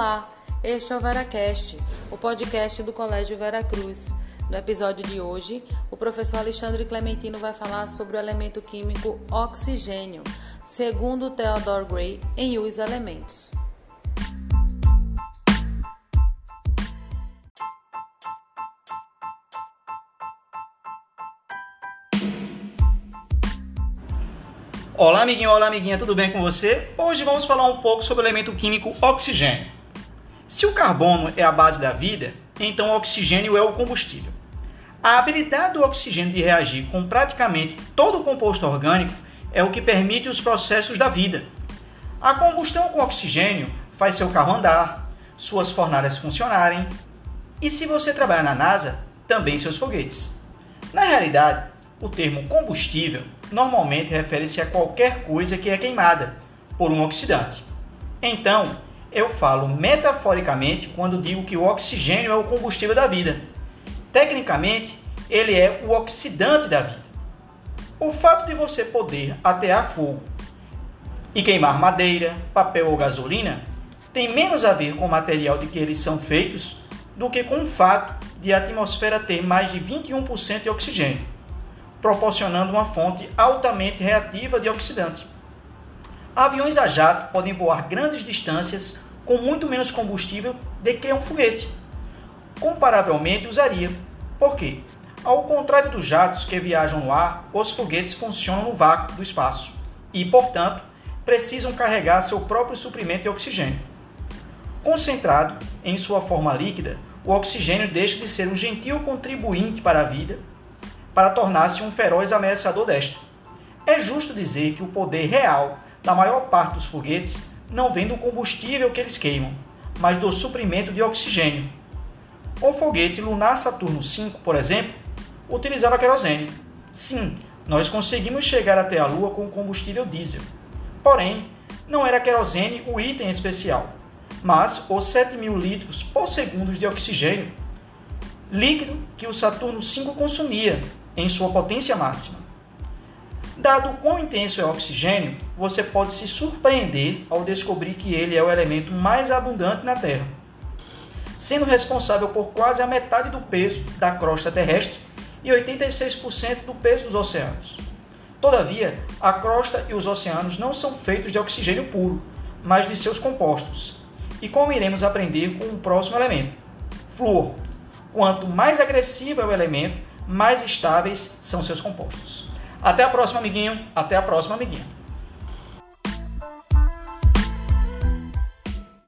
Olá, este é o VeraCast, o podcast do Colégio Vera Cruz. No episódio de hoje, o professor Alexandre Clementino vai falar sobre o elemento químico oxigênio, segundo Theodore Gray em Os Elementos. Olá, amiguinho, olá, amiguinha, tudo bem com você? Hoje vamos falar um pouco sobre o elemento químico oxigênio. Se o carbono é a base da vida, então o oxigênio é o combustível. A habilidade do oxigênio de reagir com praticamente todo o composto orgânico é o que permite os processos da vida. A combustão com oxigênio faz seu carro andar, suas fornalhas funcionarem e, se você trabalhar na NASA, também seus foguetes. Na realidade, o termo combustível normalmente refere-se a qualquer coisa que é queimada por um oxidante. Então, eu falo metaforicamente quando digo que o oxigênio é o combustível da vida. Tecnicamente, ele é o oxidante da vida. O fato de você poder atear fogo e queimar madeira, papel ou gasolina tem menos a ver com o material de que eles são feitos do que com o fato de a atmosfera ter mais de 21% de oxigênio proporcionando uma fonte altamente reativa de oxidante. Aviões a jato podem voar grandes distâncias com muito menos combustível do que um foguete. Comparavelmente usaria. Por quê? Ao contrário dos jatos que viajam no ar, os foguetes funcionam no vácuo do espaço e, portanto, precisam carregar seu próprio suprimento de oxigênio. Concentrado em sua forma líquida, o oxigênio deixa de ser um gentil contribuinte para a vida para tornar-se um feroz ameaçador desta. É justo dizer que o poder real da maior parte dos foguetes não vem do combustível que eles queimam, mas do suprimento de oxigênio. O foguete lunar Saturno V, por exemplo, utilizava querosene. Sim, nós conseguimos chegar até a Lua com combustível diesel. Porém, não era querosene o item especial, mas os 7 mil litros por segundo de oxigênio líquido que o Saturno V consumia em sua potência máxima. Dado quão intenso é o oxigênio, você pode se surpreender ao descobrir que ele é o elemento mais abundante na Terra, sendo responsável por quase a metade do peso da crosta terrestre e 86% do peso dos oceanos. Todavia, a crosta e os oceanos não são feitos de oxigênio puro, mas de seus compostos. E como iremos aprender com o próximo elemento, flúor. Quanto mais agressivo é o elemento, mais estáveis são seus compostos. Até a próxima, amiguinho. Até a próxima, amiguinha.